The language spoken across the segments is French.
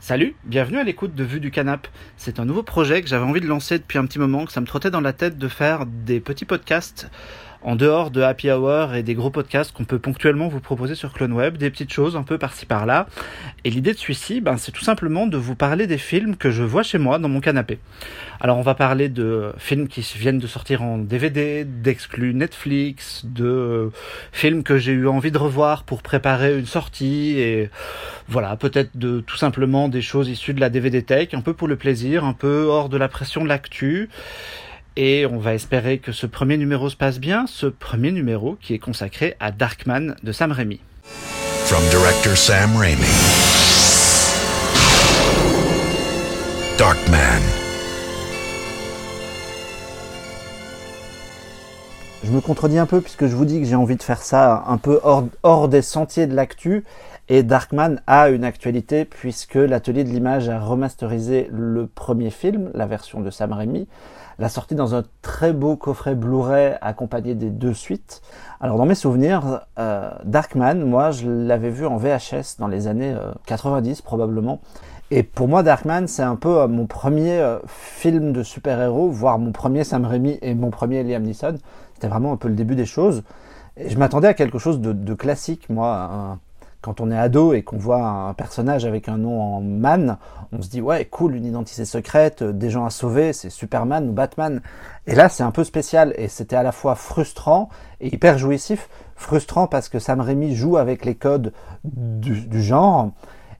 Salut, bienvenue à l'écoute de Vue du Canap. C'est un nouveau projet que j'avais envie de lancer depuis un petit moment, que ça me trottait dans la tête de faire des petits podcasts en dehors de Happy Hour et des gros podcasts qu'on peut ponctuellement vous proposer sur CloneWeb, des petites choses un peu par-ci par-là. Et l'idée de celui-ci, ben, c'est tout simplement de vous parler des films que je vois chez moi dans mon canapé. Alors on va parler de films qui viennent de sortir en DVD, d'exclus Netflix, de films que j'ai eu envie de revoir pour préparer une sortie et voilà, peut-être de tout simplement des choses issues de la DVD Tech, un peu pour le plaisir, un peu hors de la pression de l'actu. Et on va espérer que ce premier numéro se passe bien, ce premier numéro qui est consacré à Darkman de Sam Raimi. From director Sam Raimi. Darkman. Je me contredis un peu puisque je vous dis que j'ai envie de faire ça un peu hors, hors des sentiers de l'actu. Et Darkman a une actualité puisque l'atelier de l'image a remasterisé le premier film, la version de Sam Raimi, l'a sorti dans un très beau coffret Blu-ray accompagné des deux suites. Alors dans mes souvenirs, euh, Darkman, moi je l'avais vu en VHS dans les années 90 euh, probablement. Et pour moi, Darkman, c'est un peu euh, mon premier film de super-héros, voire mon premier Sam Raimi et mon premier Liam Neeson. C'était vraiment un peu le début des choses. Et je m'attendais à quelque chose de, de classique, moi, quand on est ado et qu'on voit un personnage avec un nom en man, on se dit ouais cool une identité secrète, euh, des gens à sauver, c'est Superman ou Batman. Et là c'est un peu spécial et c'était à la fois frustrant et hyper jouissif. Frustrant parce que Sam Raimi joue avec les codes du, genre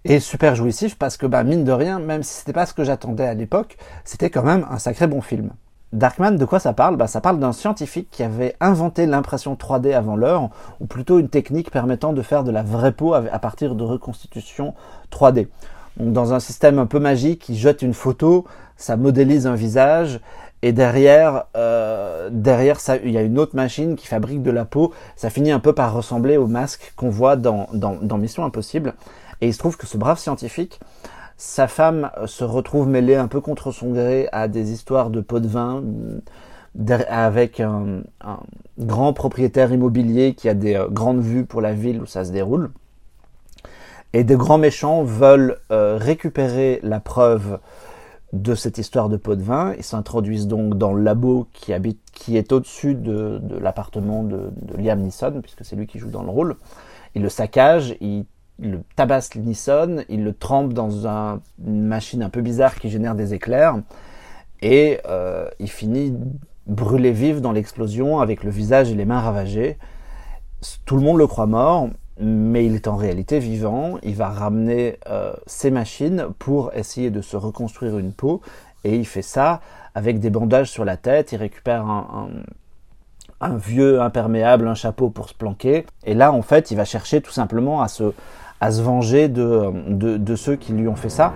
et super jouissif parce que bah mine de rien, même si c'était pas ce que j'attendais à l'époque, c'était quand même un sacré bon film. Darkman, de quoi ça parle? Bah, Ça parle d'un scientifique qui avait inventé l'impression 3D avant l'heure, ou plutôt une technique permettant de faire de la vraie peau à partir de reconstitution 3D. Donc, dans un système un peu magique, il jette une photo, ça modélise un visage, et derrière, euh, derrière ça, il y a une autre machine qui fabrique de la peau. Ça finit un peu par ressembler au masque qu'on voit dans, dans, dans Mission Impossible. Et il se trouve que ce brave scientifique sa femme euh, se retrouve mêlée un peu contre son gré à des histoires de pots de vin avec un, grand propriétaire immobilier qui a des euh, grandes vues pour la ville où ça se déroule. Et des grands méchants veulent euh, récupérer la preuve de cette histoire de pot de vin. Ils s'introduisent donc dans le labo qui habite, qui est au-dessus de, l'appartement de, de, Liam Neeson, puisque c'est lui qui joue dans le rôle. Ils le saccagent, ils il le tabasse il le trempe dans une machine un peu bizarre qui génère des éclairs, et euh, il finit brûlé vif dans l'explosion avec le visage et les mains ravagées. Tout le monde le croit mort, mais il est en réalité vivant. Il va ramener euh, ses machines pour essayer de se reconstruire une peau, et il fait ça avec des bandages sur la tête. Il récupère un vieux imperméable, un chapeau pour se planquer. Et là, en fait, il va chercher tout simplement à se, à se venger de, ceux qui lui ont fait ça.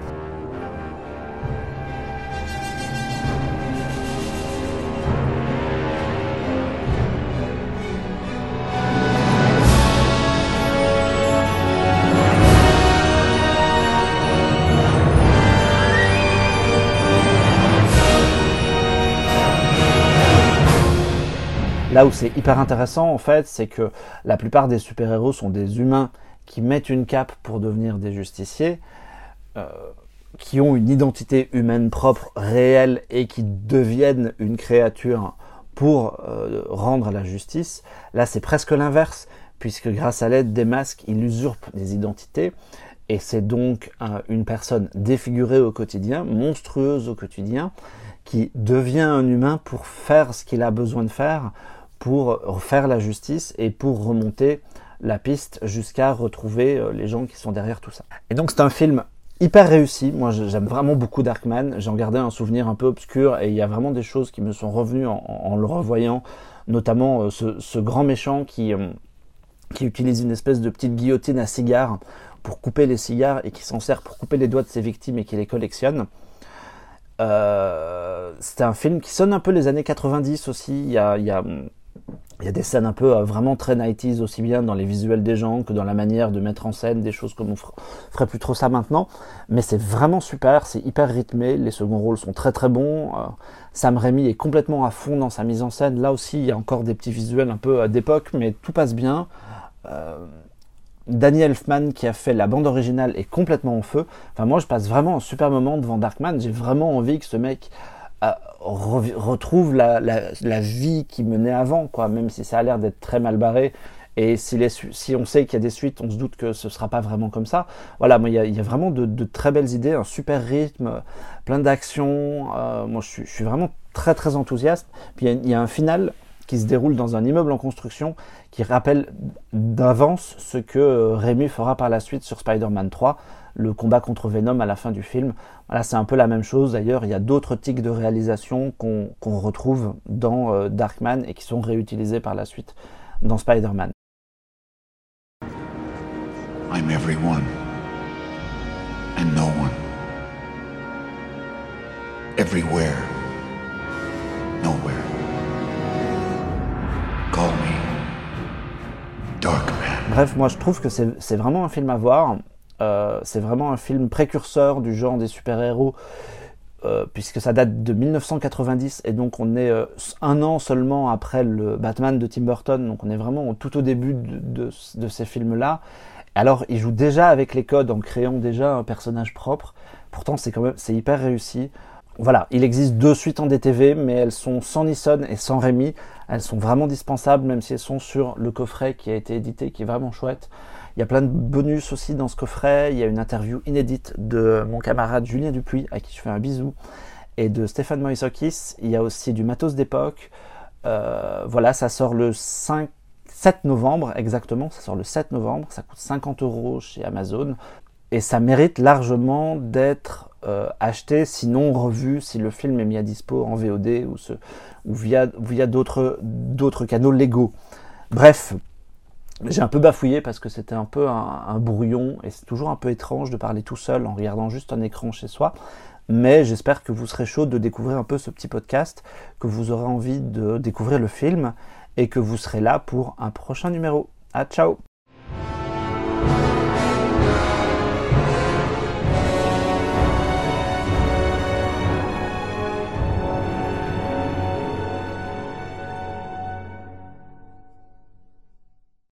Là où c'est hyper intéressant en fait, c'est que la plupart des super-héros sont des humains qui mettent une cape pour devenir des justiciers, euh, qui ont une identité humaine propre, réelle, et qui deviennent une créature pour euh, rendre la justice. Là, c'est presque l'inverse, puisque grâce à l'aide des masques, il usurpe des identités, et c'est donc une personne défigurée au quotidien, monstrueuse au quotidien, qui devient un humain pour faire ce qu'il a besoin de faire, pour faire la justice et pour remonter la piste jusqu'à retrouver euh, les gens qui sont derrière tout ça. Et donc c'est un film hyper réussi. Moi, j'aime vraiment beaucoup Darkman. J'en gardais un souvenir un peu obscur et il y a vraiment des choses qui me sont revenues en, le revoyant, notamment euh, ce, grand méchant qui, euh, qui utilise une espèce de petite guillotine à cigare pour couper les cigares et qui s'en sert pour couper les doigts de ses victimes et qui les collectionne. C'est un film qui sonne un peu les années 90 aussi. Il y a il y a des scènes un peu euh, vraiment très 90s aussi bien dans les visuels des gens que dans la manière de mettre en scène des choses comme on ferait plus trop ça maintenant. Mais c'est vraiment super, c'est hyper rythmé, les seconds rôles sont très très bons. Euh, Sam Raimi est complètement à fond dans sa mise en scène. Là aussi, il y a encore des petits visuels un peu euh, d'époque, mais tout passe bien. Danny Elfman qui a fait la bande originale est complètement en feu. Enfin moi je passe vraiment un super moment devant Darkman. J'ai vraiment envie que ce mec retrouve la, la, vie qui menait avant, quoi. Même si ça a l'air d'être très mal barré. Et si, les, si on sait qu'il y a des suites, on se doute que ce sera pas vraiment comme ça. Voilà, il y a, vraiment de, de, très belles idées, un super rythme, plein d'action. Euh, moi je suis, je suis, vraiment très très enthousiaste. Puis il y a un final qui se déroule dans un immeuble en construction qui rappelle d'avance ce que euh, Rémi fera par la suite sur Spider-Man 3, le combat contre Venom à la fin du film. Voilà, c'est un peu la même chose. D'ailleurs, il y a d'autres tics de réalisation qu'on retrouve dans euh, Darkman et qui sont réutilisés par la suite dans Spider-Man. I'm everyone and no one. Everywhere. Bref, moi je trouve que c'est vraiment un film à voir. Euh, c'est vraiment un film précurseur du genre des super-héros, euh, puisque ça date de 1990 et donc on est euh, un an seulement après le Batman de Tim Burton, donc on est vraiment tout au début de, de ces films-là. Alors il joue déjà avec les codes en créant déjà un personnage propre. Pourtant c'est quand même c'est hyper réussi. Voilà, il existe deux suites en DTV, mais elles sont sans Nissan et sans Rémi. Elles sont vraiment dispensables, même si elles sont sur le coffret qui a été édité, qui est vraiment chouette. Il y a plein de bonus aussi dans ce coffret. Il y a une interview inédite de mon camarade Julien Dupuis, à qui je fais un bisou, et de Stéphane Moïsokis. Il y a aussi du matos d'époque. Euh, voilà, ça sort le 5, 7 novembre exactement. Ça sort le 7 novembre. Ça coûte 50 euros chez Amazon. Et ça mérite largement d'être euh, acheté, sinon revu, si le film est mis à dispo en VOD ou, ce, ou via, via d'autres, d'autres canaux légaux. Bref, j'ai un peu bafouillé parce que c'était un peu un, brouillon et c'est toujours un peu étrange de parler tout seul en regardant juste un écran chez soi. Mais j'espère que vous serez chaud de découvrir un peu ce petit podcast, que vous aurez envie de découvrir le film et que vous serez là pour un prochain numéro. À ciao